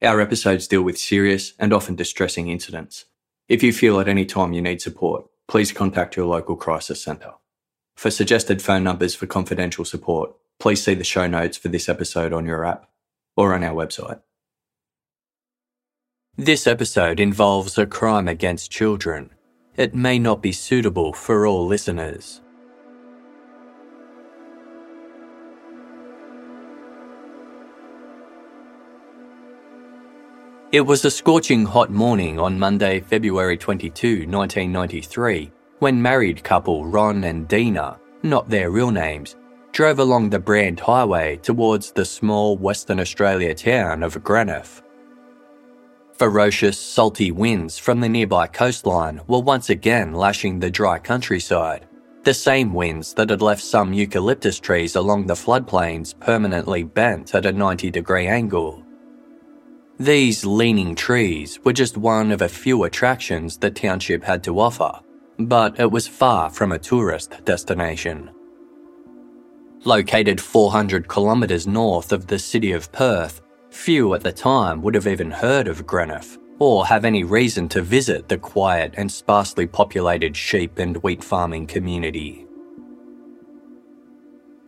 Our episodes deal with serious and often distressing incidents. If you feel at any time you need support, please contact your local crisis centre. For suggested phone numbers for confidential support, please see the show notes for this episode on your app or on our website. This episode involves a crime against children. It may not be suitable for all listeners. It was a scorching hot morning on Monday, February 22, 1993, when married couple Ron and Dina, not their real names, drove along the Brand Highway towards the small Western Australia town of Greenough. Ferocious, salty winds from the nearby coastline were once again lashing the dry countryside, the same winds that had left some eucalyptus trees along the floodplains permanently bent at a 90 degree angle. These leaning trees were just one of a few attractions the township had to offer, but it was far from a tourist destination. Located 400 kilometres north of the city of Perth, few at the time would have even heard of Greenough or have any reason to visit the quiet and sparsely populated sheep and wheat farming community.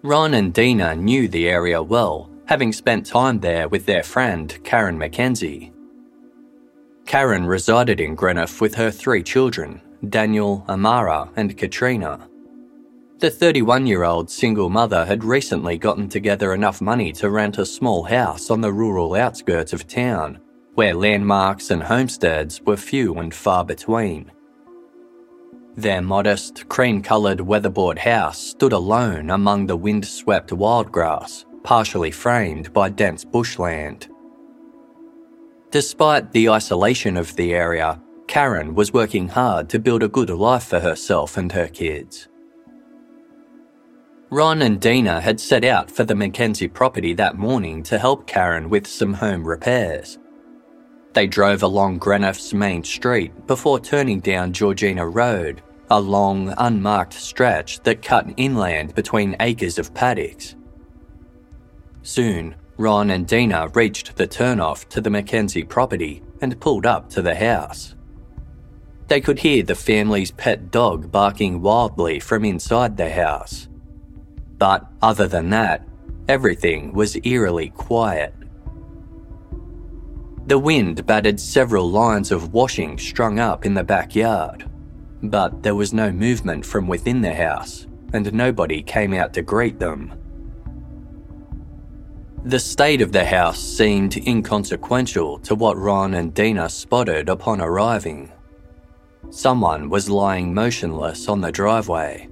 Ron and Dina knew the area well having spent time there with their friend Karen Mackenzie. Karen resided in Greenough with her three children Daniel, Amara, and Katrina. The 31 year old single mother had recently gotten together enough money to rent a small house on the rural outskirts of town, where landmarks and homesteads were few and far between. Their modest, cream coloured weatherboard house stood alone among the wind swept wildgrass, partially framed by dense bushland. Despite the isolation of the area, Karen was working hard to build a good life for herself and her kids. Ron and Dina had set out for the Mackenzie property that morning to help Karen with some home repairs. They drove along Greenough's main street before turning down Georgina Road, a long, unmarked stretch that cut inland between acres of paddocks. Soon, Ron and Dina reached the turnoff to the Mackenzie property and pulled up to the house. They could hear the family's pet dog barking wildly from inside the house. But other than that, everything was eerily quiet. The wind battered several lines of washing strung up in the backyard, but there was no movement from within the house, and nobody came out to greet them. The state of the house seemed inconsequential to what Ron and Dina spotted upon arriving. Someone was lying motionless on the driveway.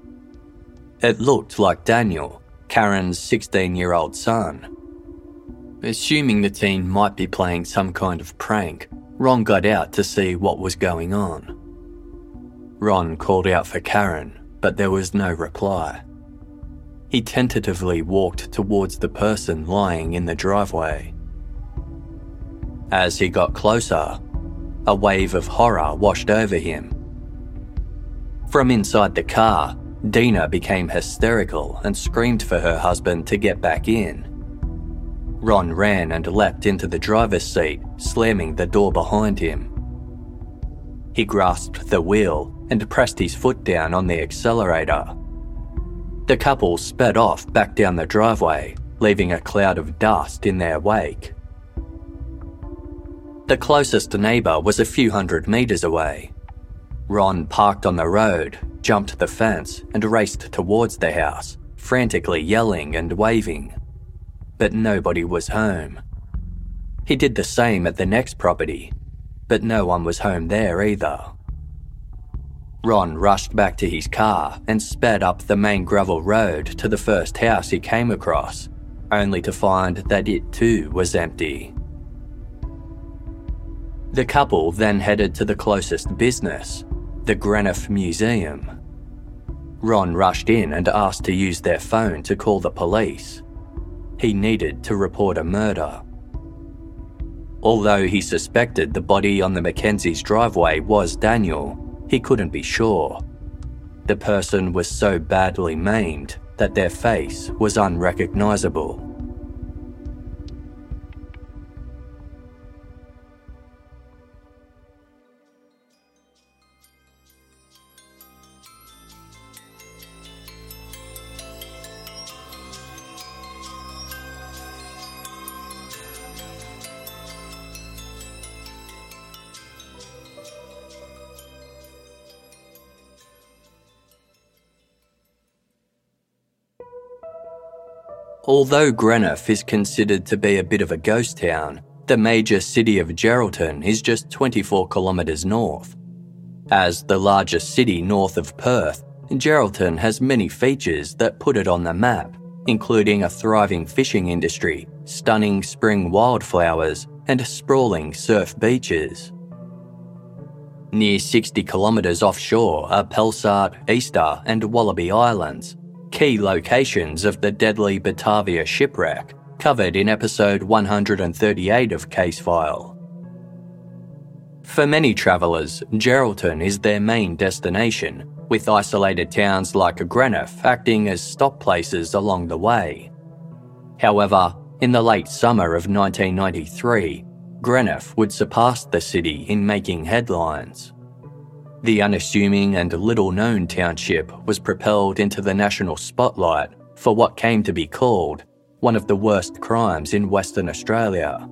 It looked like Daniel, Karen's 16 year old son. Assuming the teen might be playing some kind of prank, Ron got out to see what was going on. Ron called out for Karen, but there was no reply. He tentatively walked towards the person lying in the driveway. As he got closer, a wave of horror washed over him. From inside the car, Dina became hysterical and screamed for her husband to get back in. Ron ran and leapt into the driver's seat, slamming the door behind him. He grasped the wheel and pressed his foot down on the accelerator. The couple sped off back down the driveway, leaving a cloud of dust in their wake. The closest neighbour was a few hundred metres away. Ron parked on the road, jumped the fence, and raced towards the house, frantically yelling and waving. But nobody was home. He did the same at the next property, but no one was home there either. Ron rushed back to his car and sped up the main gravel road to the first house he came across, only to find that it too was empty. The couple then headed to the closest business, the Greenough Museum. Ron rushed in and asked to use their phone to call the police. He needed to report a murder. Although he suspected the body on the Mackenzies' driveway was Daniel, he couldn't be sure. The person was so badly maimed that their face was unrecognisable. Although Greenough is considered to be a bit of a ghost town, the major city of Geraldton is just 24 kilometres north. As the largest city north of Perth, Geraldton has many features that put it on the map, including a thriving fishing industry, stunning spring wildflowers, and sprawling surf beaches. Near 60 kilometres offshore are Pelsaert, Easter, and Wallabi Islands, key locations of the deadly Batavia shipwreck, covered in episode 138 of Case File. For many travellers, Geraldton is their main destination, with isolated towns like Greenough acting as stop places along the way. However, in the late summer of 1993, Greenough would surpass the city in making headlines. The unassuming and little known township was propelled into the national spotlight for what came to be called one of the worst crimes in Western Australia.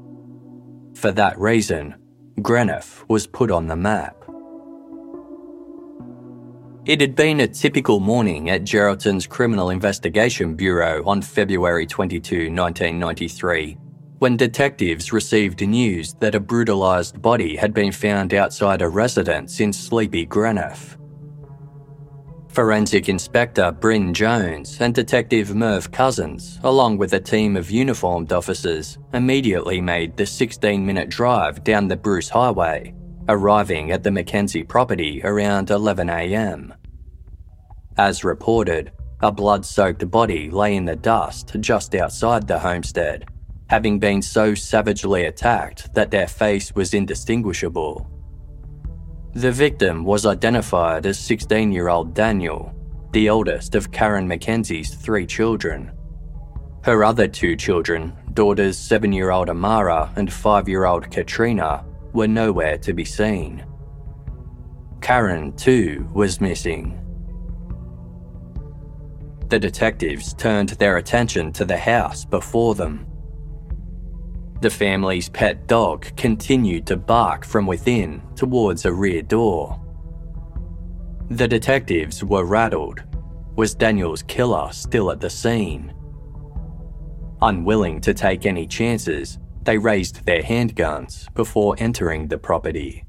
For that reason, Greenough was put on the map. It had been a typical morning at Geraldton's Criminal Investigation Bureau on February 22, 1993, when detectives received news that a brutalised body had been found outside a residence in sleepy Greenough. Forensic Inspector Bryn Jones and Detective Merv Cousins, along with a team of uniformed officers, immediately made the 16 minute drive down the Bruce Highway, arriving at the Mackenzie property around 11am. As reported, a blood soaked body lay in the dust just outside the homestead having been so savagely attacked that their face was indistinguishable. The victim was identified as 16 year old Daniel, the eldest of Karen Mackenzie's three children. Her other two children, daughters 7 year old Amara and 5 year old Katrina, were nowhere to be seen. Karen, too, was missing. The detectives turned their attention to the house before them. The family's pet dog continued to bark from within towards a rear door. The detectives were rattled. Was Daniel's killer still at the scene? Unwilling to take any chances, they raised their handguns before entering the property.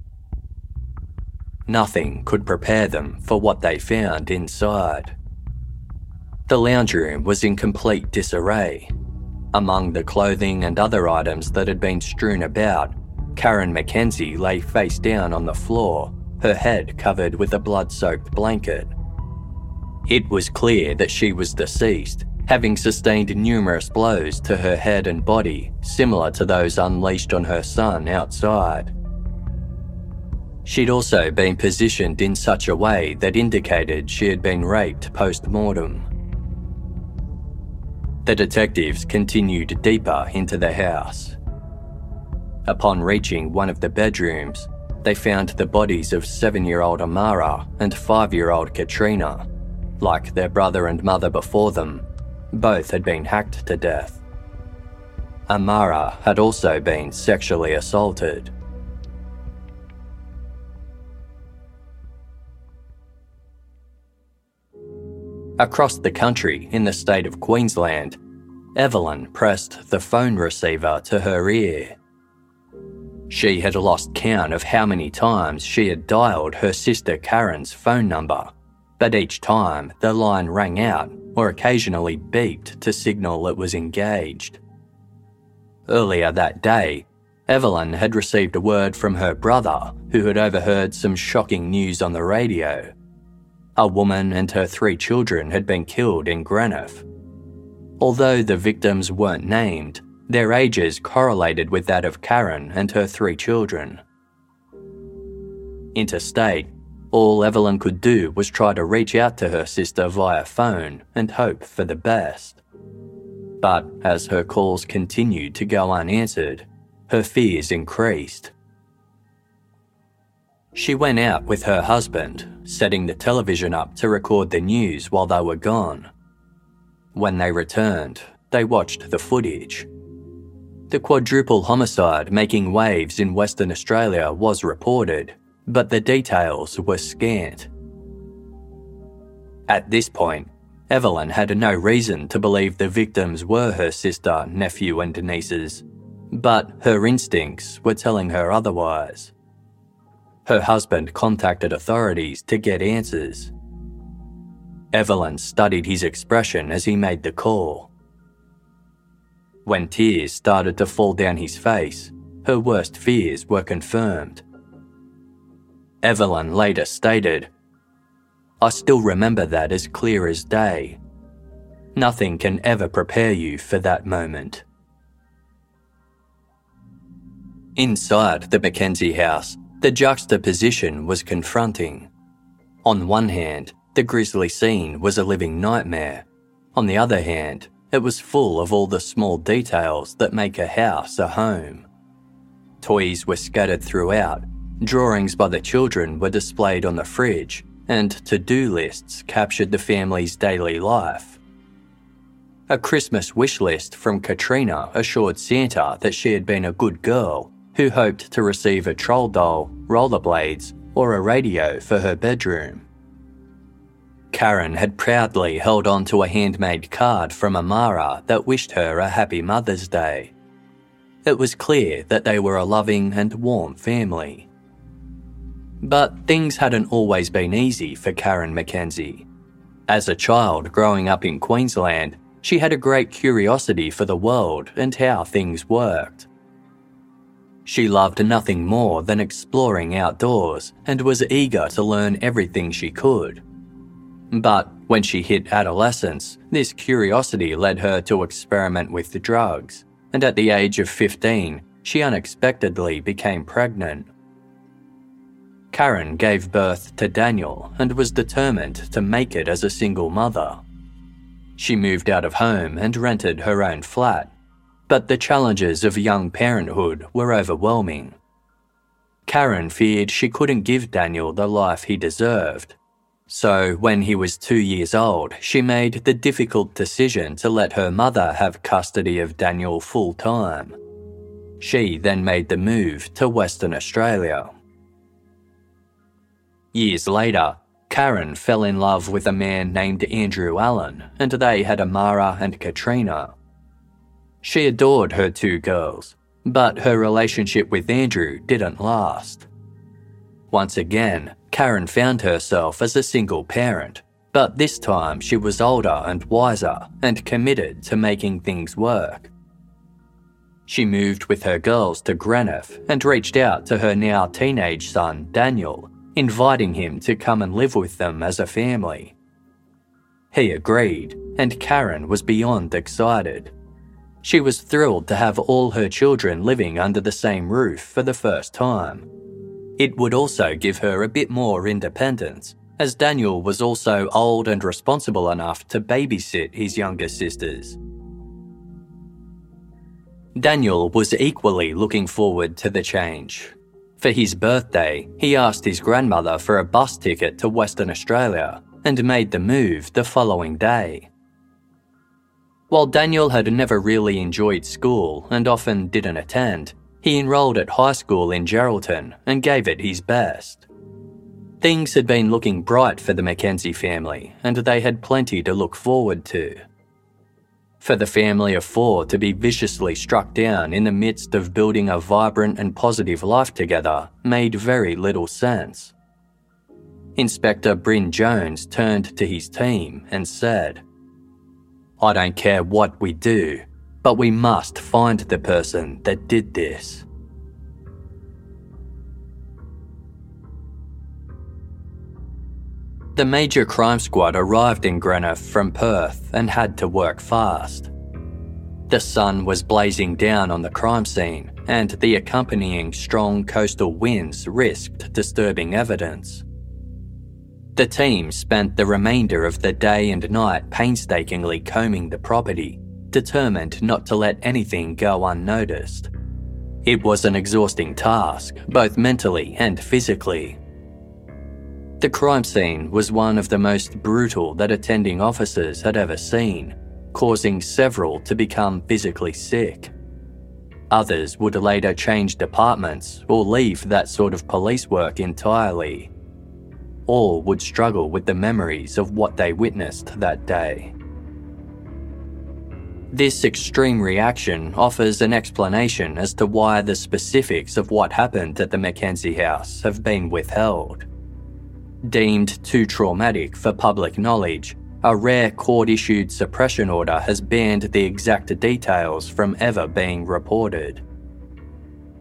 Nothing could prepare them for what they found inside. The lounge room was in complete disarray among the clothing and other items that had been strewn about, Karen Mackenzie lay face down on the floor, her head covered with a blood soaked blanket. It was clear that she was deceased, having sustained numerous blows to her head and body, similar to those unleashed on her son outside. She'd also been positioned in such a way that indicated she had been raped post mortem. The detectives continued deeper into the house. Upon reaching one of the bedrooms, they found the bodies of seven year old Amara and five year old Katrina. Like their brother and mother before them, both had been hacked to death. Amara had also been sexually assaulted. Across the country in the state of Queensland, Evelyn pressed the phone receiver to her ear. She had lost count of how many times she had dialed her sister Karen's phone number, but each time the line rang out or occasionally beeped to signal it was engaged. Earlier that day, Evelyn had received a word from her brother who had overheard some shocking news on the radio. A woman and her three children had been killed in Greenough. Although the victims weren't named, their ages correlated with that of Karen and her three children. Interstate, all Evelyn could do was try to reach out to her sister via phone and hope for the best. But as her calls continued to go unanswered, her fears increased. She went out with her husband, setting the television up to record the news while they were gone. When they returned, they watched the footage. The quadruple homicide making waves in Western Australia was reported, but the details were scant. At this point, Evelyn had no reason to believe the victims were her sister, nephew, and nieces, but her instincts were telling her otherwise. Her husband contacted authorities to get answers. Evelyn studied his expression as he made the call. When tears started to fall down his face, her worst fears were confirmed. Evelyn later stated, I still remember that as clear as day. Nothing can ever prepare you for that moment. Inside the Mackenzie house, the juxtaposition was confronting. On one hand, the grisly scene was a living nightmare. On the other hand, it was full of all the small details that make a house a home. Toys were scattered throughout, drawings by the children were displayed on the fridge, and to do lists captured the family's daily life. A Christmas wish list from Katrina assured Santa that she had been a good girl who hoped to receive a troll doll, rollerblades, or a radio for her bedroom. Karen had proudly held on to a handmade card from Amara that wished her a happy Mother's Day. It was clear that they were a loving and warm family. But things hadn't always been easy for Karen Mackenzie. As a child growing up in Queensland, she had a great curiosity for the world and how things worked. She loved nothing more than exploring outdoors and was eager to learn everything she could. But when she hit adolescence, this curiosity led her to experiment with the drugs, and at the age of 15, she unexpectedly became pregnant. Karen gave birth to Daniel and was determined to make it as a single mother. She moved out of home and rented her own flat, but the challenges of young parenthood were overwhelming. Karen feared she couldn't give Daniel the life he deserved. So, when he was two years old, she made the difficult decision to let her mother have custody of Daniel full time. She then made the move to Western Australia. Years later, Karen fell in love with a man named Andrew Allen, and they had Amara and Katrina. She adored her two girls, but her relationship with Andrew didn't last. Once again, Karen found herself as a single parent, but this time she was older and wiser and committed to making things work. She moved with her girls to Greenough and reached out to her now teenage son, Daniel, inviting him to come and live with them as a family. He agreed, and Karen was beyond excited. She was thrilled to have all her children living under the same roof for the first time. It would also give her a bit more independence, as Daniel was also old and responsible enough to babysit his younger sisters. Daniel was equally looking forward to the change. For his birthday, he asked his grandmother for a bus ticket to Western Australia and made the move the following day. While Daniel had never really enjoyed school and often didn't attend, he enrolled at high school in Geraldton and gave it his best. Things had been looking bright for the Mackenzie family, and they had plenty to look forward to. For the family of four to be viciously struck down in the midst of building a vibrant and positive life together made very little sense. Inspector Bryn Jones turned to his team and said, I don't care what we do, but we must find the person that did this. The major crime squad arrived in Greenough from Perth and had to work fast. The sun was blazing down on the crime scene, and the accompanying strong coastal winds risked disturbing evidence. The team spent the remainder of the day and night painstakingly combing the property, determined not to let anything go unnoticed. It was an exhausting task, both mentally and physically, the crime scene was one of the most brutal that attending officers had ever seen, causing several to become physically sick. Others would later change departments or leave that sort of police work entirely. All would struggle with the memories of what they witnessed that day. This extreme reaction offers an explanation as to why the specifics of what happened at the Mackenzie house have been withheld. Deemed too traumatic for public knowledge, a rare court issued suppression order has banned the exact details from ever being reported.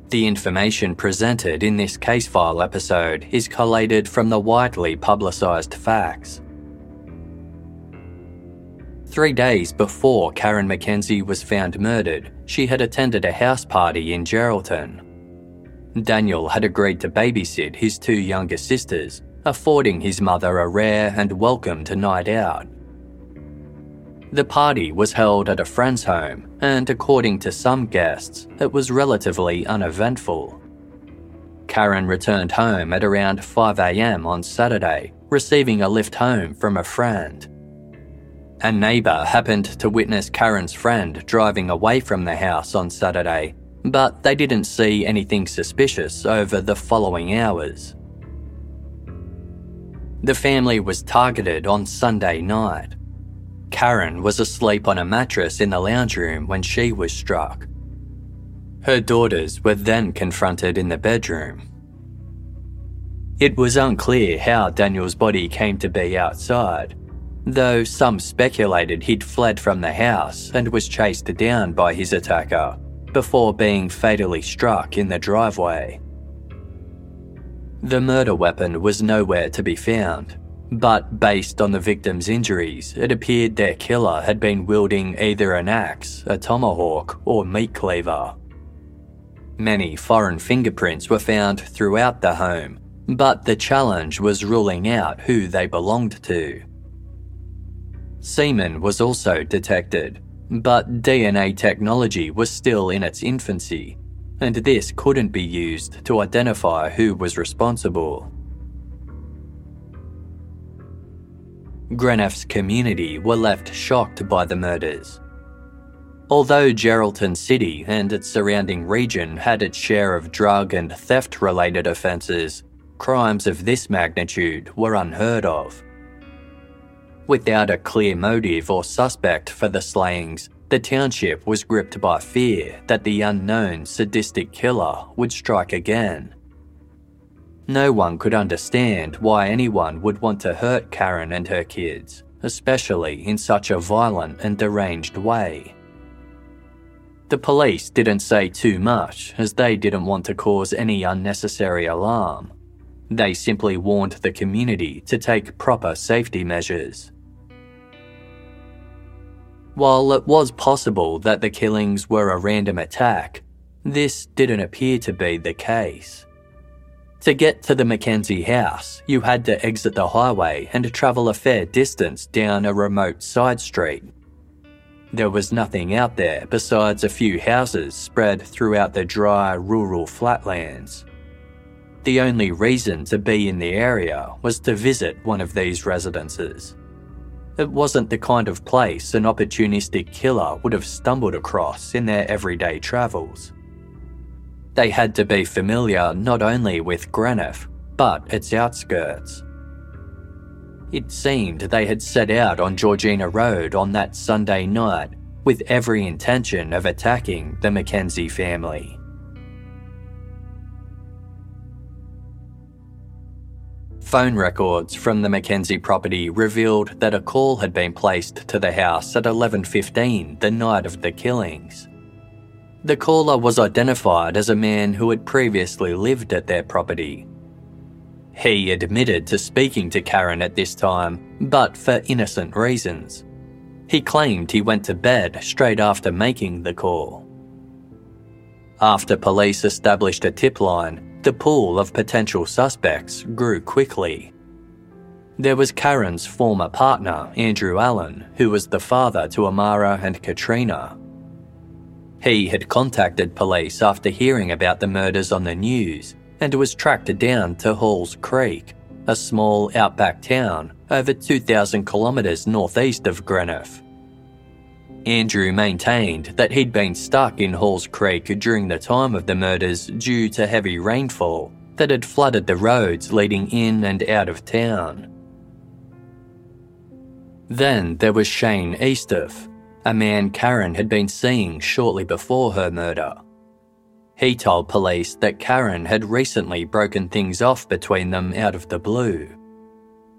The information presented in this case file episode is collated from the widely publicised facts. Three days before Karen Mackenzie was found murdered, she had attended a house party in Geraldton. Daniel had agreed to babysit his two younger sisters affording his mother a rare and welcomed night out. The party was held at a friend's home, and according to some guests, it was relatively uneventful. Karen returned home at around 5am on Saturday, receiving a lift home from a friend. A neighbour happened to witness Karen's friend driving away from the house on Saturday, but they didn't see anything suspicious over the following hours. The family was targeted on Sunday night. Karen was asleep on a mattress in the lounge room when she was struck. Her daughters were then confronted in the bedroom. It was unclear how Daniel's body came to be outside, though some speculated he'd fled from the house and was chased down by his attacker before being fatally struck in the driveway. The murder weapon was nowhere to be found, but based on the victim's injuries, it appeared their killer had been wielding either an axe, a tomahawk, or meat cleaver. Many foreign fingerprints were found throughout the home, but the challenge was ruling out who they belonged to. Semen was also detected, but DNA technology was still in its infancy, and this couldn't be used to identify who was responsible. Greenough's community were left shocked by the murders. Although Geraldton City and its surrounding region had its share of drug and theft related offences, crimes of this magnitude were unheard of. Without a clear motive or suspect for the slayings, the township was gripped by fear that the unknown sadistic killer would strike again. No one could understand why anyone would want to hurt Karen and her kids, especially in such a violent and deranged way. The police didn't say too much as they didn't want to cause any unnecessary alarm. They simply warned the community to take proper safety measures. While it was possible that the killings were a random attack, this didn't appear to be the case. To get to the Mackenzie house, you had to exit the highway and travel a fair distance down a remote side street. There was nothing out there besides a few houses spread throughout the dry rural flatlands. the only reason to be in the area was to visit one of these residences. It wasn't the kind of place an opportunistic killer would have stumbled across in their everyday travels. They had to be familiar not only with Greenough, but its outskirts. It seemed they had set out on Georgina Road on that Sunday night with every intention of attacking the Mackenzie family. Phone records from the Mackenzie property revealed that a call had been placed to the house at 11:15 the night of the killings. The caller was identified as a man who had previously lived at their property. He admitted to speaking to Karen at this time, but for innocent reasons. He claimed he went to bed straight after making the call. After police established a tip line, the pool of potential suspects grew quickly. There was Karen's former partner, Andrew Allen, who was the father to Amara and Katrina. He had contacted police after hearing about the murders on the news and was tracked down to Halls Creek, a small outback town over 2,000 kilometres northeast of Greenough. Andrew maintained that he'd been stuck in Halls Creek during the time of the murders due to heavy rainfall that had flooded the roads leading in and out of town. Then there was Shane Eastiff, a man Karen had been seeing shortly before her murder. He told police that Karen had recently broken things off between them out of the blue.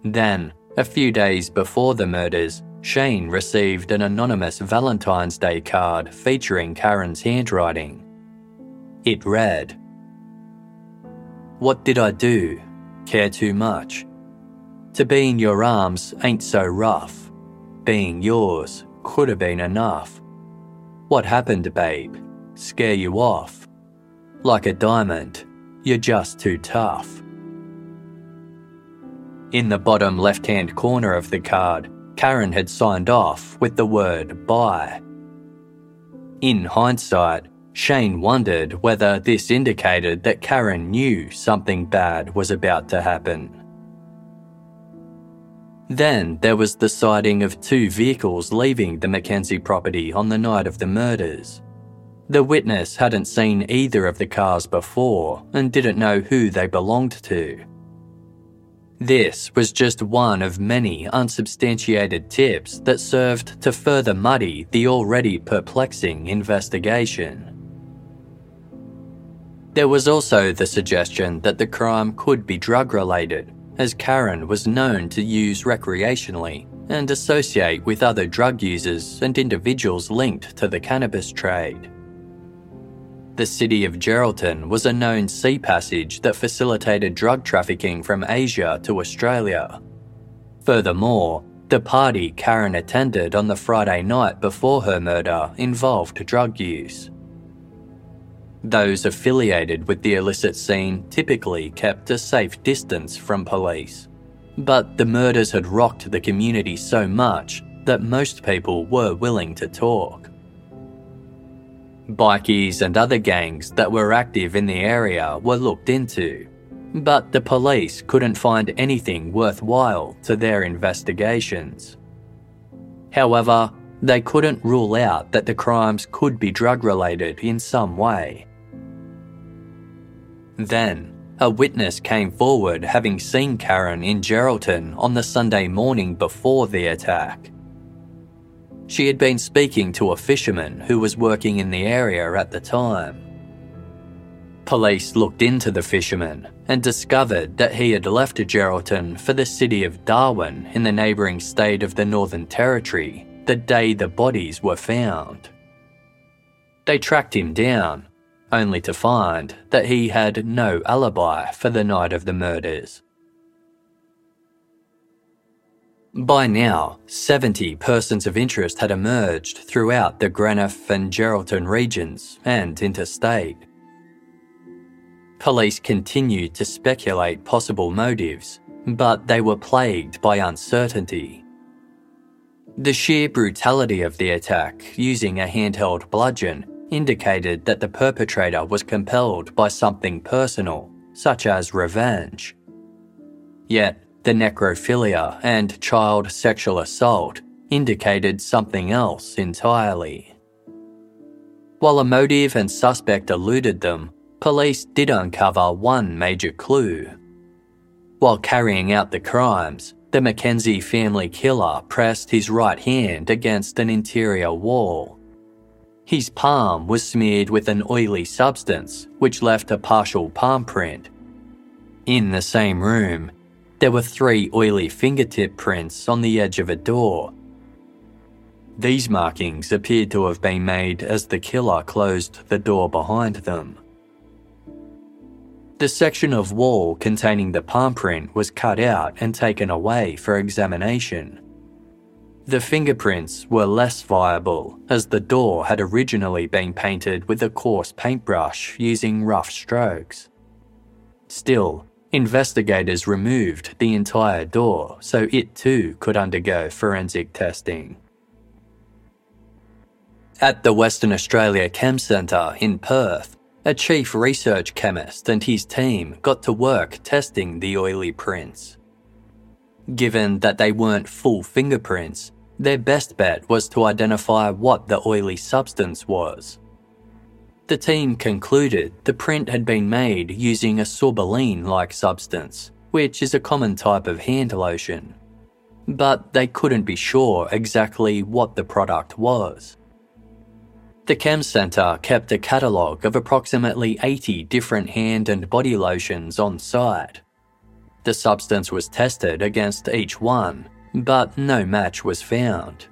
Then, a few days before the murders, Shane received an anonymous Valentine's Day card featuring Karen's handwriting. It read What did I do? Care too much? To be in your arms ain't so rough. Being yours could have been enough. What happened, babe? Scare you off? Like a diamond, you're just too tough. In the bottom left hand corner of the card, Karen had signed off with the word bye. In hindsight, Shane wondered whether this indicated that Karen knew something bad was about to happen. Then there was the sighting of two vehicles leaving the Mackenzie property on the night of the murders. The witness hadn't seen either of the cars before and didn't know who they belonged to. This was just one of many unsubstantiated tips that served to further muddy the already perplexing investigation. There was also the suggestion that the crime could be drug related, as Karen was known to use recreationally and associate with other drug users and individuals linked to the cannabis trade. The city of Geraldton was a known sea passage that facilitated drug trafficking from Asia to Australia. Furthermore, the party Karen attended on the Friday night before her murder involved drug use. Those affiliated with the illicit scene typically kept a safe distance from police. But the murders had rocked the community so much that most people were willing to talk. Bikies and other gangs that were active in the area were looked into, but the police couldn't find anything worthwhile to their investigations. However, they couldn't rule out that the crimes could be drug related in some way. Then, a witness came forward having seen Karen in Geraldton on the Sunday morning before the attack. She had been speaking to a fisherman who was working in the area at the time. Police looked into the fisherman and discovered that he had left Geraldton for the city of Darwin in the neighbouring state of the Northern Territory the day the bodies were found. They tracked him down, only to find that he had no alibi for the night of the murders. By now, 70 persons of interest had emerged throughout the Greenough and Geraldton regions and interstate. Police continued to speculate possible motives, but they were plagued by uncertainty. The sheer brutality of the attack using a handheld bludgeon indicated that the perpetrator was compelled by something personal, such as revenge. Yet, the necrophilia and child sexual assault indicated something else entirely. While a motive and suspect eluded them, police did uncover one major clue. While carrying out the crimes, the Mackenzie family killer pressed his right hand against an interior wall. His palm was smeared with an oily substance which left a partial palm print. In the same room, there were three oily fingertip prints on the edge of a door. These markings appeared to have been made as the killer closed the door behind them. The section of wall containing the palm print was cut out and taken away for examination. The fingerprints were less viable as the door had originally been painted with a coarse paintbrush using rough strokes. Still, investigators removed the entire door so it too could undergo forensic testing. At the Western Australia Chem Centre in Perth, a chief research chemist and his team got to work testing the oily prints. Given that they weren't full fingerprints, their best bet was to identify what the oily substance was. The team concluded the print had been made using a sorbolene like substance, which is a common type of hand lotion. But they couldn't be sure exactly what the product was. The Chem Centre kept a catalogue of approximately 80 different hand and body lotions on site. The substance was tested against each one, but no match was found.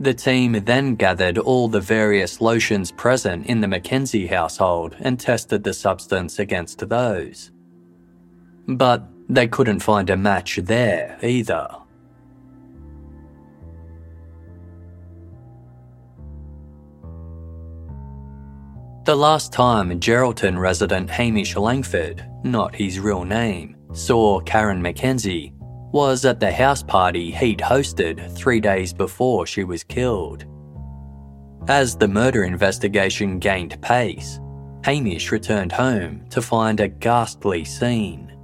The team then gathered all the various lotions present in the Mackenzie household and tested the substance against those. But they couldn't find a match there either. The last time Geraldton resident Hamish Langford, not his real name, saw Karen Mackenzie was at the house party he'd hosted three days before she was killed. As the murder investigation gained pace, Hamish returned home to find a ghastly scene.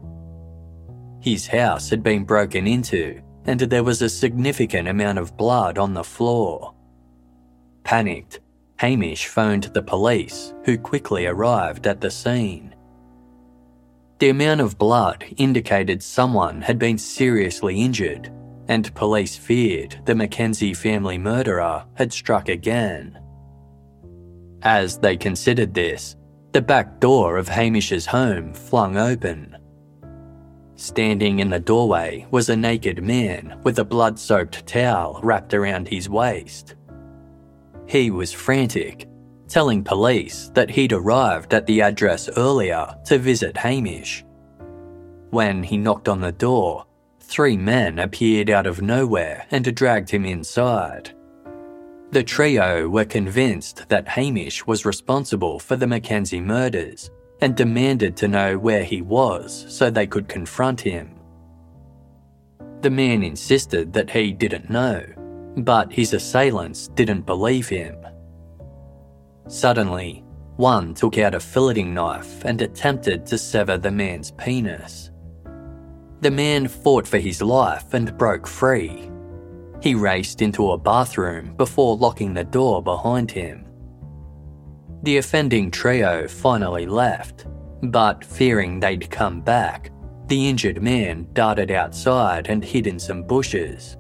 His house had been broken into and there was a significant amount of blood on the floor. Panicked, Hamish phoned the police, who quickly arrived at the scene. The amount of blood indicated someone had been seriously injured, and police feared the Mackenzie family murderer had struck again. As they considered this, the back door of Hamish's home flung open. Standing in the doorway was a naked man with a blood soaked towel wrapped around his waist. He was frantic, telling police that he'd arrived at the address earlier to visit Hamish. When he knocked on the door, three men appeared out of nowhere and dragged him inside. The trio were convinced that Hamish was responsible for the Mackenzie murders and demanded to know where he was so they could confront him. The man insisted that he didn't know but his assailants didn't believe him. Suddenly, one took out a filleting knife and attempted to sever the man's penis. The man fought for his life and broke free. He raced into a bathroom before locking the door behind him. The offending trio finally left, but fearing they'd come back, the injured man darted outside and hid in some bushes.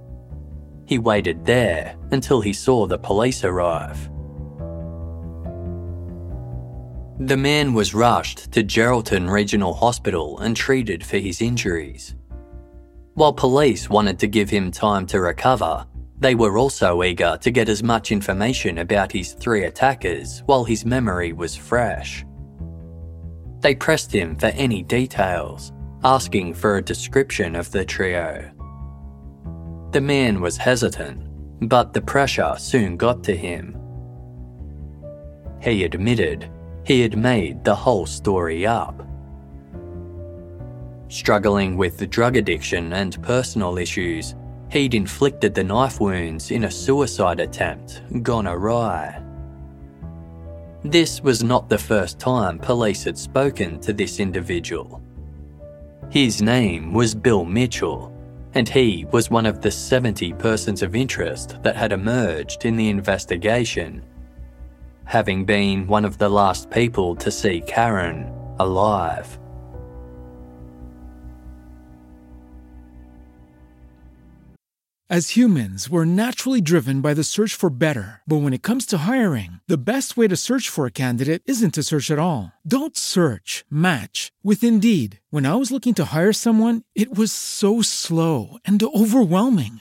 He waited there until he saw the police arrive. The man was rushed to Geraldton Regional Hospital and treated for his injuries. While police wanted to give him time to recover, they were also eager to get as much information about his three attackers while his memory was fresh. They pressed him for any details, asking for a description of the trio. The man was hesitant, but the pressure soon got to him. He admitted he had made the whole story up. Struggling with the drug addiction and personal issues, he'd inflicted the knife wounds in a suicide attempt gone awry. This was not the first time police had spoken to this individual. His name was Bill Mitchell, and he was one of the 70 persons of interest that had emerged in the investigation, having been one of the last people to see Karen alive. As humans, we're naturally driven by the search for better. But when it comes to hiring, the best way to search for a candidate isn't to search at all. Don't search, match with Indeed. When I was looking to hire someone, it was so slow and overwhelming.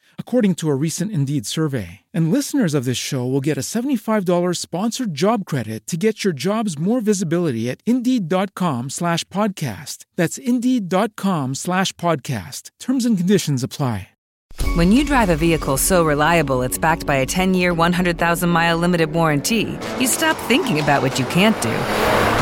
according to a recent Indeed survey. And listeners of this show will get a $75 sponsored job credit to get your jobs more visibility at Indeed.com slash podcast. That's Indeed.com slash podcast. Terms and conditions apply. When you drive a vehicle so reliable it's backed by a 10 year, 100,000 mile limited warranty, you stop thinking about what you can't do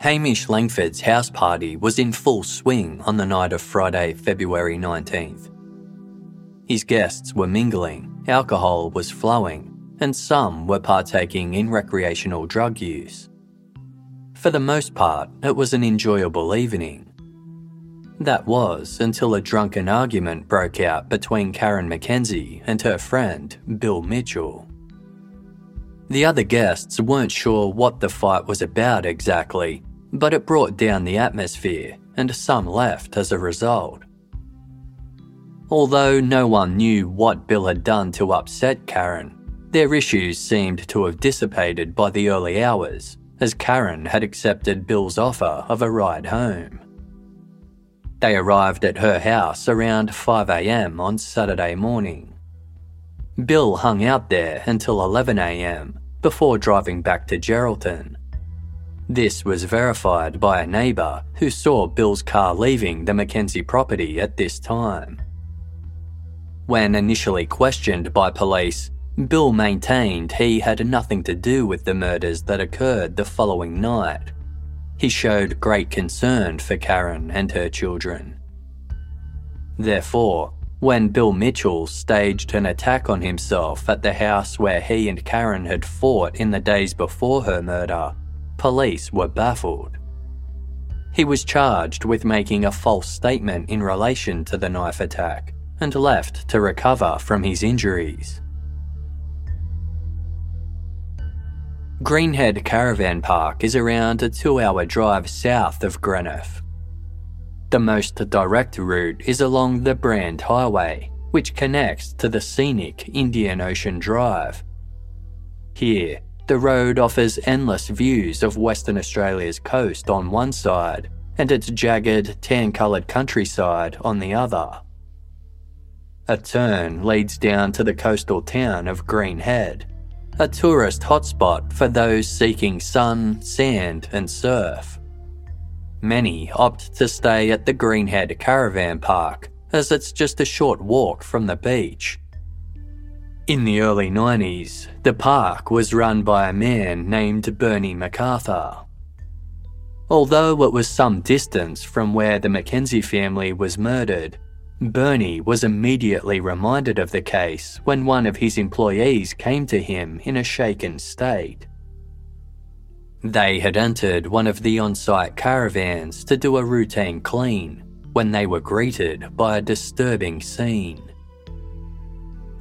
Hamish Langford's house party was in full swing on the night of Friday, February 19th. His guests were mingling, alcohol was flowing, and some were partaking in recreational drug use. For the most part, it was an enjoyable evening. That was until a drunken argument broke out between Karen McKenzie and her friend, Bill Mitchell. The other guests weren't sure what the fight was about exactly, but it brought down the atmosphere, and some left as a result. Although no one knew what Bill had done to upset Karen, their issues seemed to have dissipated by the early hours, as Karen had accepted Bill's offer of a ride home. They arrived at her house around 5am on Saturday morning. Bill hung out there until 11am before driving back to Geraldton. This was verified by a neighbour who saw Bill's car leaving the Mackenzie property at this time. When initially questioned by police, Bill maintained he had nothing to do with the murders that occurred the following night. He showed great concern for Karen and her children. Therefore, when Bill Mitchell staged an attack on himself at the house where he and Karen had fought in the days before her murder, police were baffled. He was charged with making a false statement in relation to the knife attack and left to recover from his injuries. Greenhead Caravan Park is around a two hour drive south of Greenough. The most direct route is along the Brand Highway, which connects to the scenic Indian Ocean Drive. Here, the road offers endless views of Western Australia's coast on one side and its jagged, tan coloured countryside on the other. A turn leads down to the coastal town of Greenhead, a tourist hotspot for those seeking sun, sand, and surf. Many opt to stay at the Greenhead Caravan Park as it's just a short walk from the beach. In the early 90s, the park was run by a man named Bernie MacArthur. Although it was some distance from where the Mackenzie family was murdered, Bernie was immediately reminded of the case when one of his employees came to him in a shaken state. They had entered one of the on site caravans to do a routine clean when they were greeted by a disturbing scene.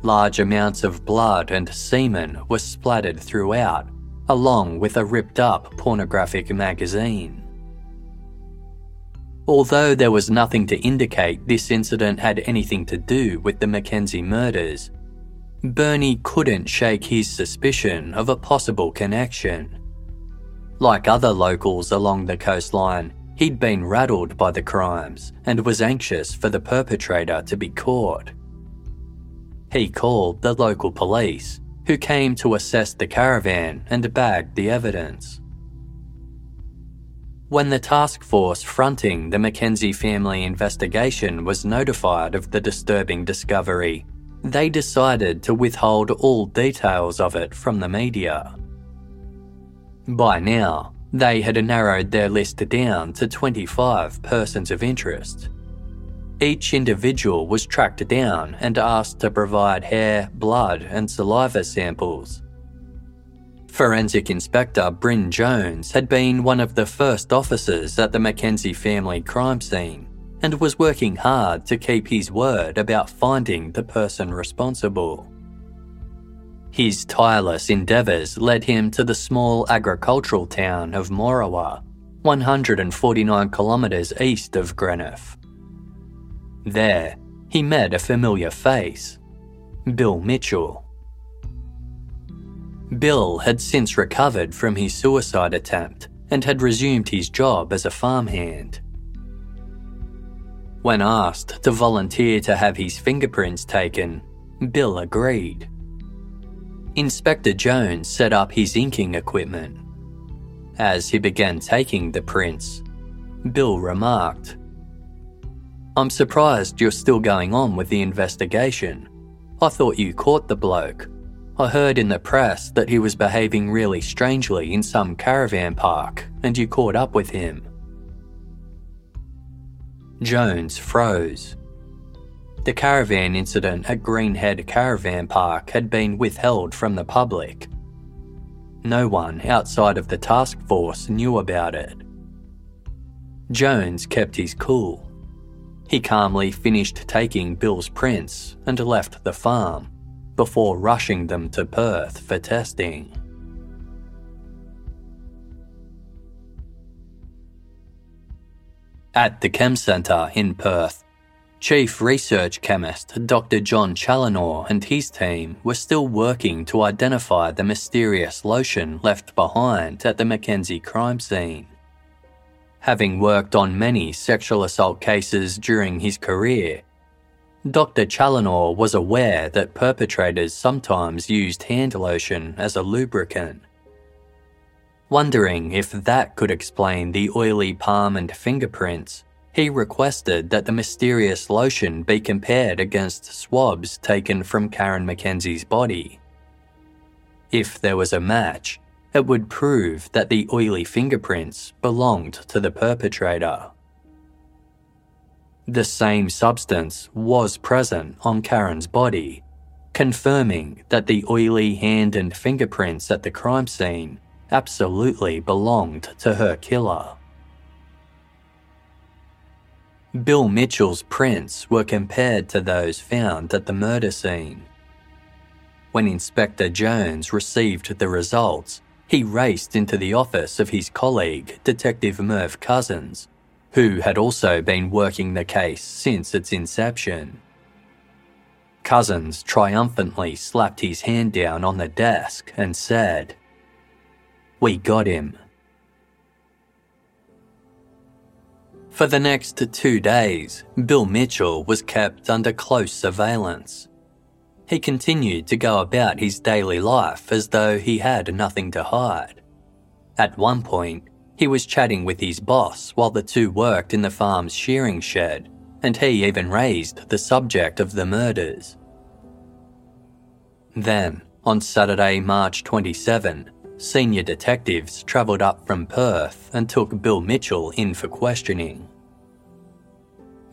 Large amounts of blood and semen were splattered throughout, along with a ripped up pornographic magazine. although there was nothing to indicate this incident had anything to do with the Mackenzie murders. Bernie couldn't shake his suspicion of a possible connection. Like other locals along the coastline, he'd been rattled by the crimes and was anxious for the perpetrator to be caught. He called the local police, who came to assess the caravan and bagged the evidence. When the task force fronting the Mackenzie family investigation was notified of the disturbing discovery, they decided to withhold all details of it from the media. By now, they had narrowed their list down to 25 persons of interest. Each individual was tracked down and asked to provide hair, blood, and saliva samples. Forensic Inspector Bryn Jones had been one of the first officers at the Mackenzie family crime scene and was working hard to keep his word about finding the person responsible. His tireless endeavours led him to the small agricultural town of Morawa, 149 kilometres east of Greenough. There, he met a familiar face Bill Mitchell. Bill had since recovered from his suicide attempt and had resumed his job as a farmhand. When asked to volunteer to have his fingerprints taken, Bill agreed. Inspector Jones set up his inking equipment. As he began taking the prints, Bill remarked, I'm surprised you're still going on with the investigation. I thought you caught the bloke. I heard in the press that he was behaving really strangely in some caravan park and you caught up with him. Jones froze. The caravan incident at Greenhead Caravan Park had been withheld from the public. No one outside of the task force knew about it. Jones kept his cool. He calmly finished taking Bill's prints and left the farm before rushing them to Perth for testing. At the Chem Centre in Perth, Chief Research Chemist Dr. John Challinor and his team were still working to identify the mysterious lotion left behind at the Mackenzie crime scene. Having worked on many sexual assault cases during his career, Dr. Challinor was aware that perpetrators sometimes used hand lotion as a lubricant Wondering if that could explain the oily palm and fingerprints, he requested that the mysterious lotion be compared against swabs taken from Karen Mackenzie's body. If there was a match, it would prove that the oily fingerprints belonged to the perpetrator. The same substance was present on Karen's body, confirming that the oily hand and fingerprints at the crime scene absolutely belonged to her killer. Bill Mitchell's prints were compared to those found at the murder scene. When Inspector Jones received the results, he raced into the office of his colleague, Detective Merv Cousins, who had also been working the case since its inception. Cousins triumphantly slapped his hand down on the desk and said, we got him. For the next two days, Bill Mitchell was kept under close surveillance. He continued to go about his daily life as though he had nothing to hide. At one point, he was chatting with his boss while the two worked in the farm's shearing shed, and he even raised the subject of the murders. Then, on Saturday, March 27, Senior detectives travelled up from Perth and took Bill Mitchell in for questioning.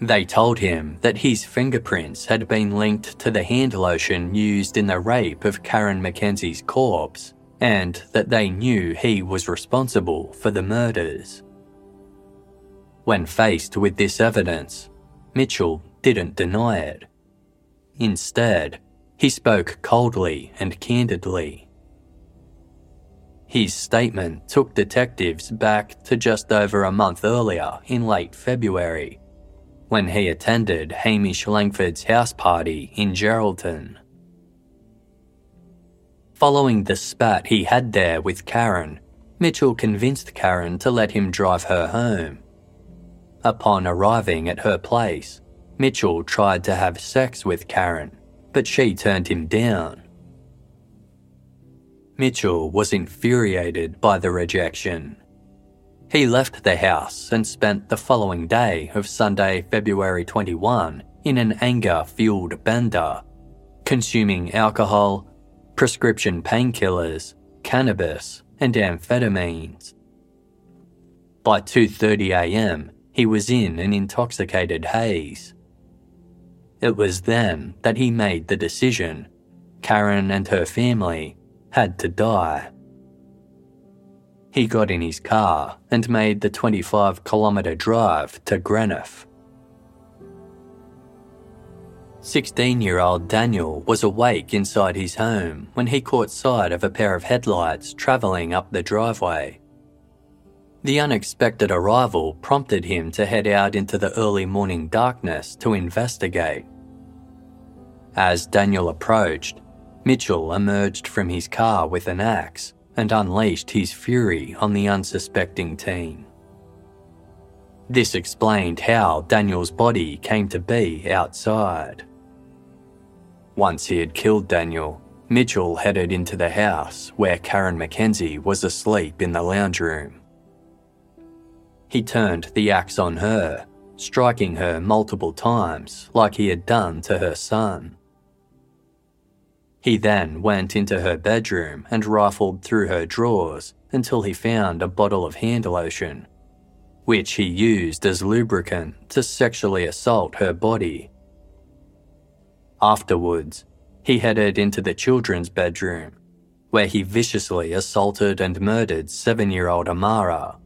They told him that his fingerprints had been linked to the hand lotion used in the rape of Karen Mackenzie's corpse and that they knew he was responsible for the murders. When faced with this evidence, Mitchell didn't deny it. Instead, he spoke coldly and candidly. His statement took detectives back to just over a month earlier in late February, when he attended Hamish Langford's house party in Geraldton. Following the spat he had there with Karen, Mitchell convinced Karen to let him drive her home. Upon arriving at her place, Mitchell tried to have sex with Karen, but she turned him down. Mitchell was infuriated by the rejection. He left the house and spent the following day of Sunday, February 21, in an anger fueled bender, consuming alcohol, prescription painkillers, cannabis, and amphetamines. By 2:30 a.m., he was in an intoxicated haze. It was then that he made the decision Karen and her family had to die. He got in his car and made the 25 kilometre drive to Greenough. 16 year old Daniel was awake inside his home when he caught sight of a pair of headlights travelling up the driveway. The unexpected arrival prompted him to head out into the early morning darkness to investigate. As Daniel approached, Mitchell emerged from his car with an axe and unleashed his fury on the unsuspecting teen. This explained how Daniel's body came to be outside. Once he had killed Daniel, Mitchell headed into the house where Karen McKenzie was asleep in the lounge room. He turned the axe on her, striking her multiple times like he had done to her son. He then went into her bedroom and rifled through her drawers until he found a bottle of hand lotion, which he used as lubricant to sexually assault her body. Afterwards, he headed into the children's bedroom, where he viciously assaulted and murdered seven year old Amara.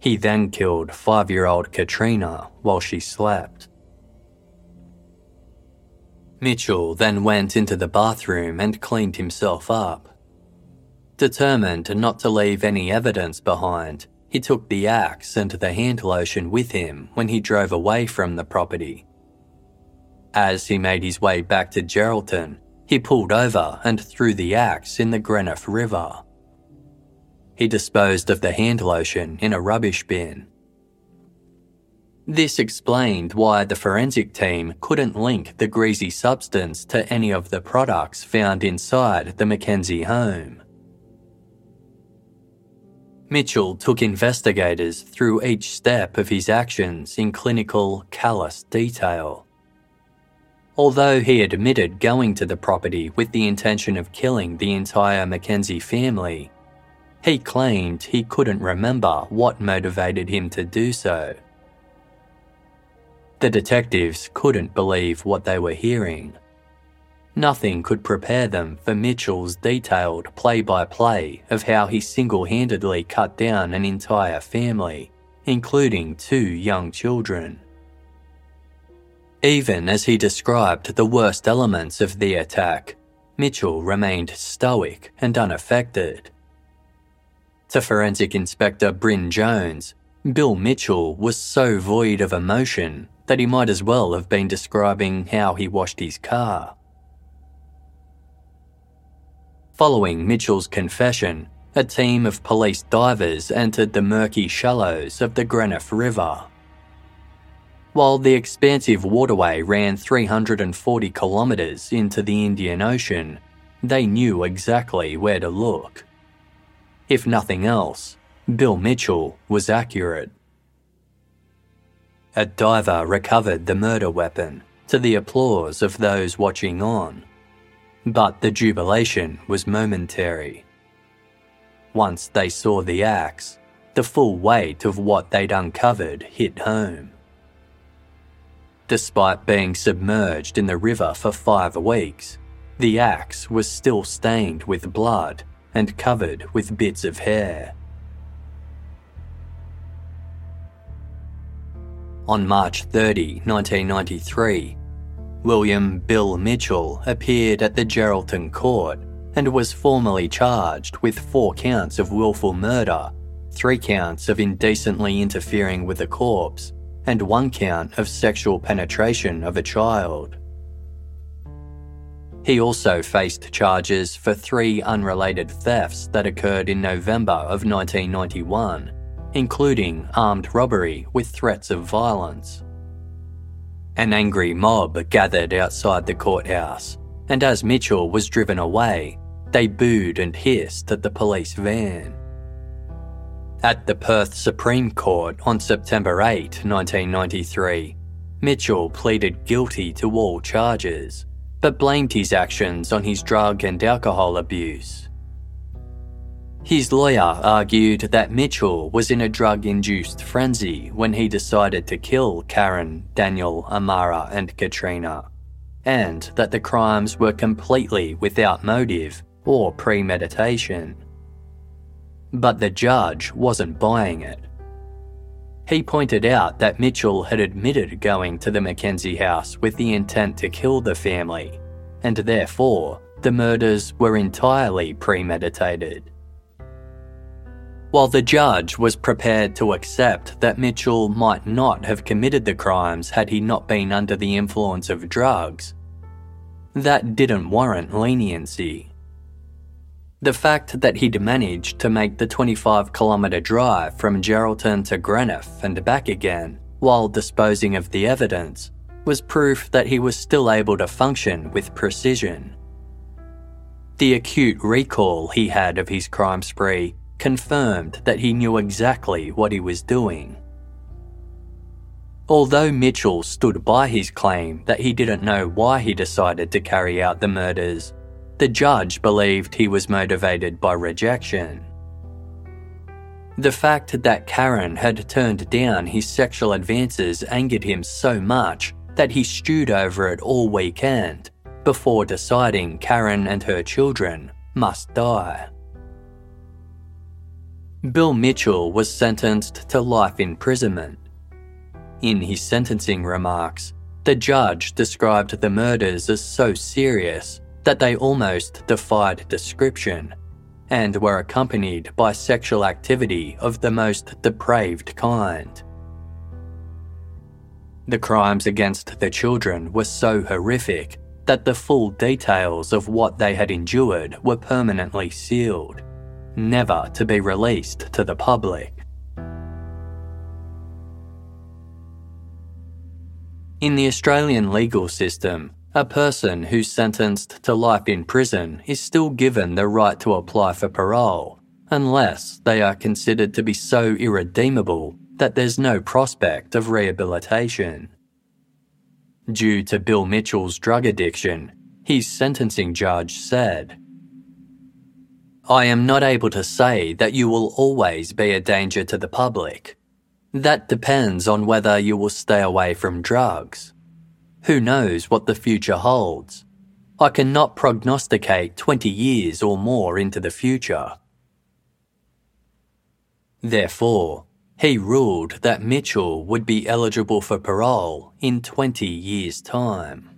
He then killed five year old Katrina while she slept. Mitchell then went into the bathroom and cleaned himself up. Determined not to leave any evidence behind, he took the axe and the hand lotion with him when he drove away from the property. As he made his way back to Geraldton, he pulled over and threw the axe in the Greenough River. He disposed of the hand lotion in a rubbish bin this explained why the forensic team couldn't link the greasy substance to any of the products found inside the McKenzie home. Mitchell took investigators through each step of his actions in clinical, callous detail. Although he admitted going to the property with the intention of killing the entire McKenzie family, he claimed he couldn't remember what motivated him to do so. The detectives couldn't believe what they were hearing. Nothing could prepare them for Mitchell's detailed play by play of how he single handedly cut down an entire family, including two young children. Even as he described the worst elements of the attack, Mitchell remained stoic and unaffected. To Forensic Inspector Bryn Jones, Bill Mitchell was so void of emotion that he might as well have been describing how he washed his car. Following Mitchell's confession, a team of police divers entered the murky shallows of the Greenough River. While the expansive waterway ran 340 kilometres into the Indian Ocean, they knew exactly where to look. If nothing else, Bill Mitchell was accurate. A diver recovered the murder weapon to the applause of those watching on. But the jubilation was momentary. Once they saw the axe, the full weight of what they'd uncovered hit home. Despite being submerged in the river for five weeks, the axe was still stained with blood and covered with bits of hair. On March 30, 1993, William Bill Mitchell appeared at the Geraldton court and was formally charged with four counts of willful murder, three counts of indecently interfering with a corpse, and one count of sexual penetration of a child. He also faced charges for three unrelated thefts that occurred in November of 1991, including armed robbery with threats of violence. An angry mob gathered outside the courthouse, and as Mitchell was driven away, they booed and hissed at the police van. At the Perth Supreme Court on September 8, 1993, Mitchell pleaded guilty to all charges, but blamed his actions on his drug and alcohol abuse. His lawyer argued that Mitchell was in a drug induced frenzy when he decided to kill Karen, Daniel, Amara, and Katrina, and that the crimes were completely without motive or premeditation. But the judge wasn't buying it. He pointed out that Mitchell had admitted going to the Mackenzie house with the intent to kill the family, and therefore the murders were entirely premeditated. While the judge was prepared to accept that Mitchell might not have committed the crimes had he not been under the influence of drugs, that didn't warrant leniency. The fact that he'd managed to make the 25 kilometre drive from Geraldton to Greenough and back again while disposing of the evidence was proof that he was still able to function with precision. The acute recall he had of his crime spree confirmed that he knew exactly what he was doing. Although Mitchell stood by his claim that he didn't know why he decided to carry out the murders, the judge believed he was motivated by rejection. The fact that Karen had turned down his sexual advances angered him so much that he stewed over it all weekend before deciding Karen and her children must die. Bill Mitchell was sentenced to life imprisonment. In his sentencing remarks, the judge described the murders as so serious that they almost defied description and were accompanied by sexual activity of the most depraved kind. The crimes against the children were so horrific that the full details of what they had endured were permanently sealed, never to be released to the public. In the Australian legal system, a person who's sentenced to life in prison is still given the right to apply for parole, unless they are considered to be so irredeemable that there's no prospect of rehabilitation. Due to Bill Mitchell's drug addiction, his sentencing judge said, I am not able to say that you will always be a danger to the public. That depends on whether you will stay away from drugs. Who knows what the future holds? I cannot prognosticate 20 years or more into the future. Therefore, he ruled that Mitchell would be eligible for parole in 20 years' time.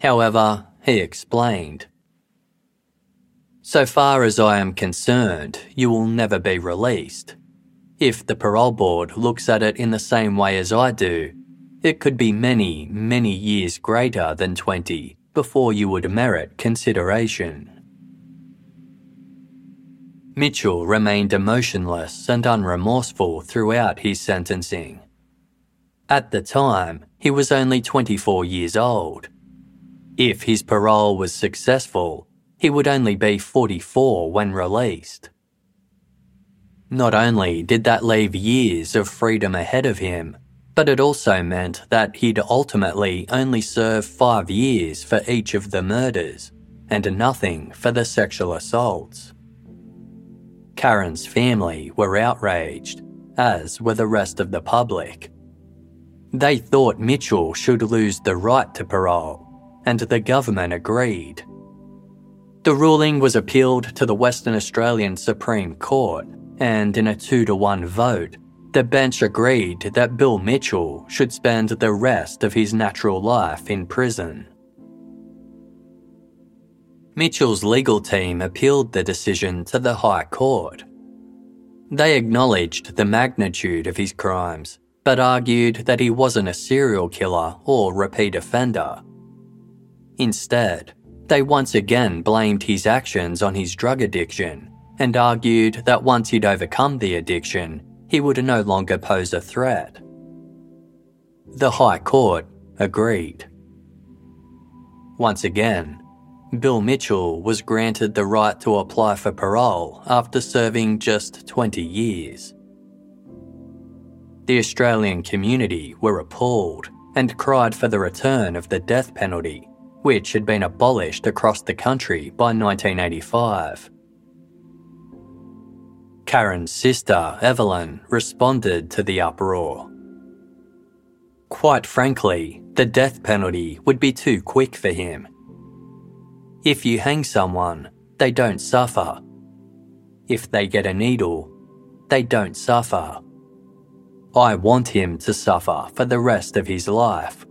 However, he explained, So far as I am concerned, you will never be released. If the parole board looks at it in the same way as I do, it could be many, many years greater than 20 before you would merit consideration. Mitchell remained emotionless and unremorseful throughout his sentencing. At the time, he was only 24 years old. If his parole was successful, he would only be 44 when released. Not only did that leave years of freedom ahead of him, but it also meant that he'd ultimately only serve five years for each of the murders and nothing for the sexual assaults. Karen's family were outraged, as were the rest of the public. They thought Mitchell should lose the right to parole, and the government agreed. The ruling was appealed to the Western Australian Supreme Court, and in a 2 to 1 vote, the bench agreed that Bill Mitchell should spend the rest of his natural life in prison. Mitchell's legal team appealed the decision to the High Court. They acknowledged the magnitude of his crimes, but argued that he wasn't a serial killer or repeat offender. Instead, they once again blamed his actions on his drug addiction and argued that once he'd overcome the addiction, he would no longer pose a threat. The High Court agreed. Once again, Bill Mitchell was granted the right to apply for parole after serving just 20 years. The Australian community were appalled and cried for the return of the death penalty, which had been abolished across the country by 1985. Karen's sister, Evelyn, responded to the uproar. Quite frankly, the death penalty would be too quick for him if you hang someone, they don't suffer. If they get a needle, they don't suffer. I want him to suffer for the rest of his life.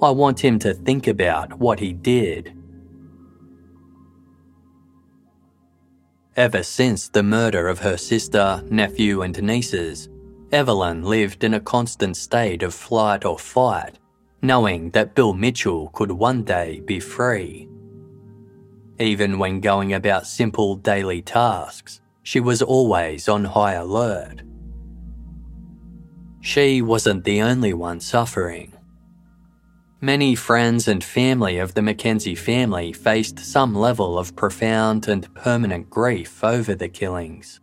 I want him to think about what he did. Ever since the murder of her sister, nephew, and nieces, Evelyn lived in a constant state of flight or fight, knowing that Bill Mitchell could one day be free. Even when going about simple daily tasks, she was always on high alert. She wasn't the only one suffering. Many friends and family of the Mackenzie family faced some level of profound and permanent grief over the killings.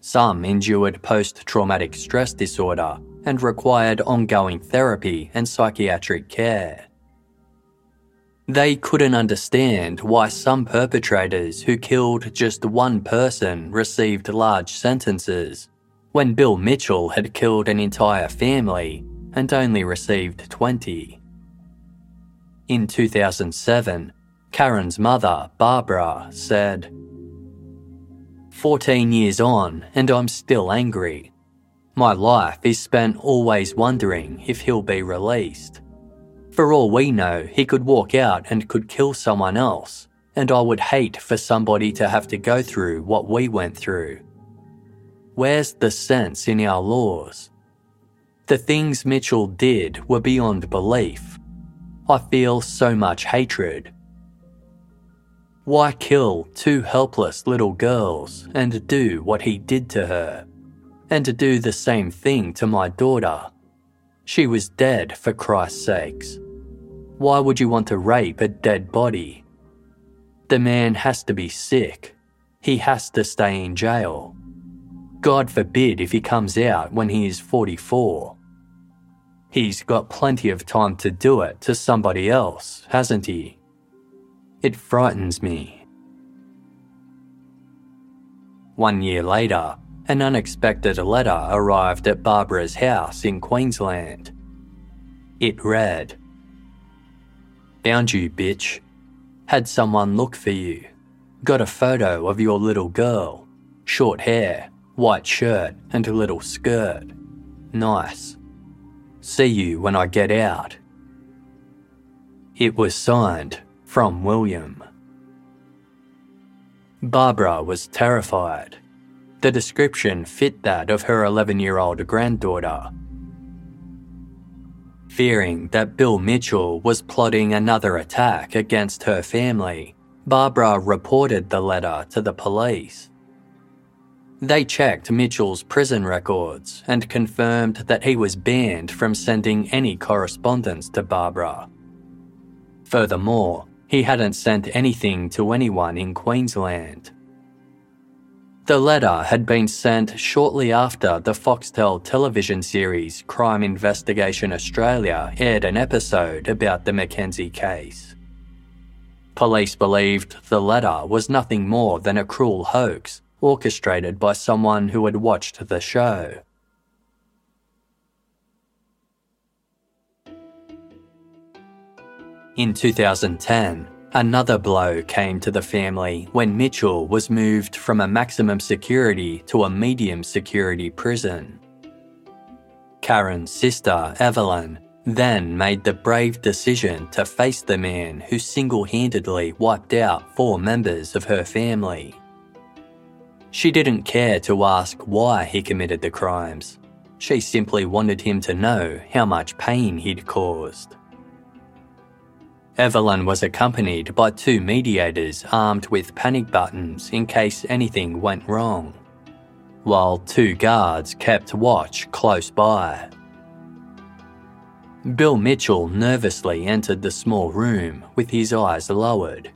Some endured post traumatic stress disorder and required ongoing therapy and psychiatric care. They couldn't understand why some perpetrators who killed just one person received large sentences, when Bill Mitchell had killed an entire family and only received 20. In 2007, Karen's mother, Barbara, said, 14 years on, and I'm still angry. My life is spent always wondering if he'll be released. For all we know, he could walk out and could kill someone else, and I would hate for somebody to have to go through what we went through. Where's the sense in our laws? The things Mitchell did were beyond belief. I feel so much hatred. Why kill two helpless little girls and do what he did to her? And to do the same thing to my daughter? She was dead for Christ's sakes. Why would you want to rape a dead body? The man has to be sick. He has to stay in jail. God forbid if he comes out when he is 44. He's got plenty of time to do it to somebody else, hasn't he? It frightens me. One year later, an unexpected letter arrived at Barbara's house in Queensland. It read Found you, bitch. Had someone look for you. Got a photo of your little girl. Short hair, white shirt, and a little skirt. Nice. See you when I get out. It was signed from William. Barbara was terrified. The description fit that of her 11 year old granddaughter Fearing that Bill Mitchell was plotting another attack against her family, Barbara reported the letter to the police. They checked Mitchell's prison records and confirmed that he was banned from sending any correspondence to Barbara. Furthermore, he hadn't sent anything to anyone in Queensland. The letter had been sent shortly after the Foxtel television series Crime Investigation Australia aired an episode about the Mackenzie case. Police believed the letter was nothing more than a cruel hoax orchestrated by someone who had watched the show. In 2010, Another blow came to the family when Mitchell was moved from a maximum security to a medium security prison. Karen's sister, Evelyn, then made the brave decision to face the man who single handedly wiped out four members of her family. She didn't care to ask why he committed the crimes. She simply wanted him to know how much pain he'd caused. Evelyn was accompanied by two mediators armed with panic buttons in case anything went wrong, while two guards kept watch close by. Bill Mitchell nervously entered the small room with his eyes lowered.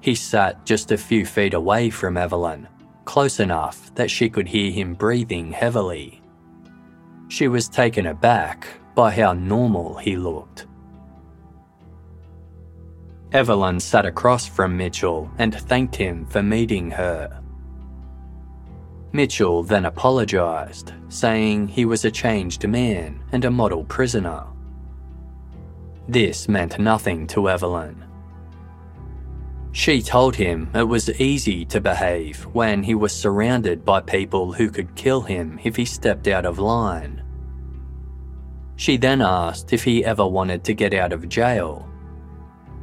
He sat just a few feet away from Evelyn, close enough that she could hear him breathing heavily. She was taken aback by how normal he looked. Evelyn sat across from Mitchell and thanked him for meeting her. Mitchell then apologised, saying he was a changed man and a model prisoner. This meant nothing to Evelyn. She told him it was easy to behave when he was surrounded by people who could kill him if he stepped out of line. She then asked if he ever wanted to get out of jail.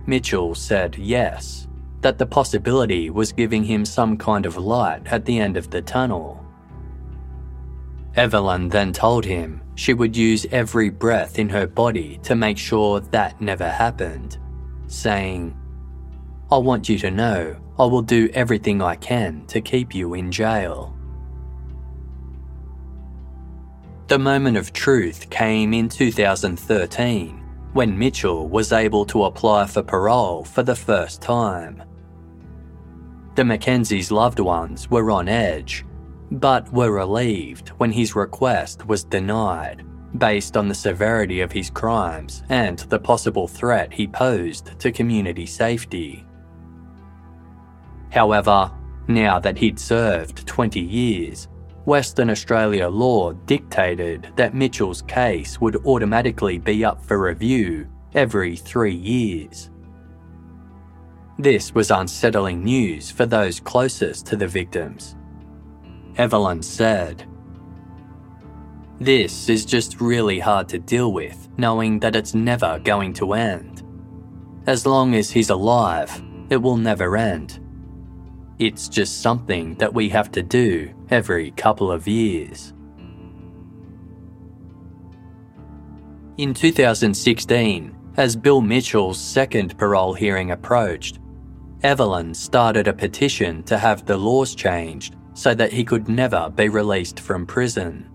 Mitchell said yes, that the possibility was giving him some kind of light at the end of the tunnel. Evelyn then told him she would use every breath in her body to make sure that never happened, saying, I want you to know I will do everything I can to keep you in jail. The moment of truth came in 2013 when Mitchell was able to apply for parole for the first time. The Mackenzies' loved ones were on edge, but were relieved when his request was denied based on the severity of his crimes and the possible threat he posed to community safety. However, now that he'd served 20 years, Western Australia law dictated that Mitchell's case would automatically be up for review every three years. This was unsettling news for those closest to the victims. Evelyn said, This is just really hard to deal with, knowing that it's never going to end. As long as he's alive, it will never end. It's just something that we have to do every couple of years. In 2016, as Bill Mitchell's second parole hearing approached, Evelyn started a petition to have the laws changed so that he could never be released from prison.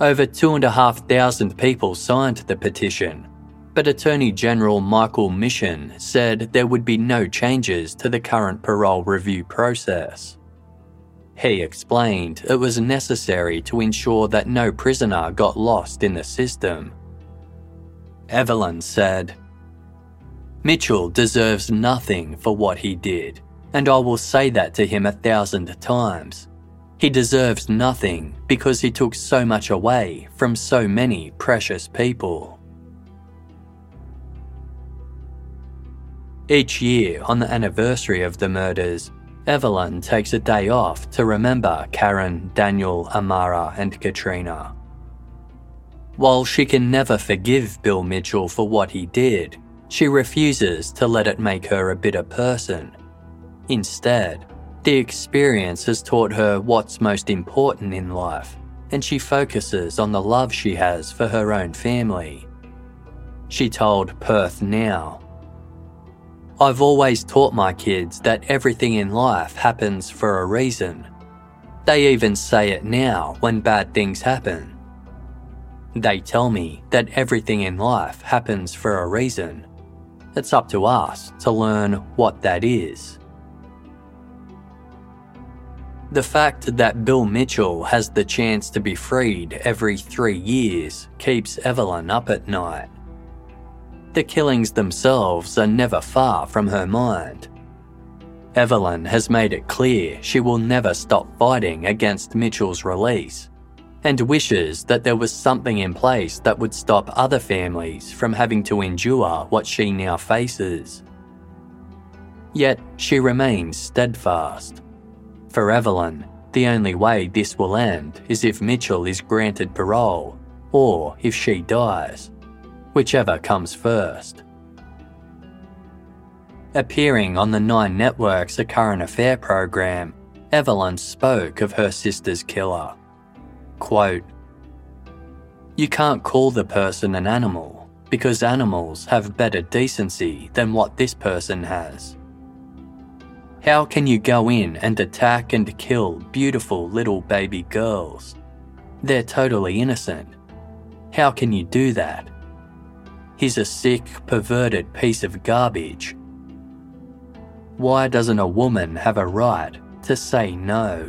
Over 2,500 people signed the petition, but Attorney General Michael Mischin said there would be no changes to the current parole review process. He explained it was necessary to ensure that no prisoner got lost in the system. Evelyn said, Mitchell deserves nothing for what he did, and I will say that to him a thousand times. He deserves nothing because he took so much away from so many precious people. Each year, on the anniversary of the murders, Evelyn takes a day off to remember Karen, Daniel, Amara, and Katrina. While she can never forgive Bill Mitchell for what he did, she refuses to let it make her a bitter person. Instead, the experience has taught her what's most important in life, and she focuses on the love she has for her own family. She told Perth Now, I've always taught my kids that everything in life happens for a reason. They even say it now when bad things happen. They tell me that everything in life happens for a reason. It's up to us to learn what that is. The fact that Bill Mitchell has the chance to be freed every three years keeps Evelyn up at night. The killings themselves are never far from her mind. Evelyn has made it clear she will never stop fighting against Mitchell's release and wishes that there was something in place that would stop other families from having to endure what she now faces. Yet she remains steadfast. For Evelyn, the only way this will end is if Mitchell is granted parole or if she dies, whichever comes first. Appearing on the Nine Network's A Current Affair program, Evelyn spoke of her sister's killer. Quote, You can't call the person an animal because animals have better decency than what this person has. How can you go in and attack and kill beautiful little baby girls? They're totally innocent. How can you do that? He's a sick, perverted piece of garbage. Why doesn't a woman have a right to say no?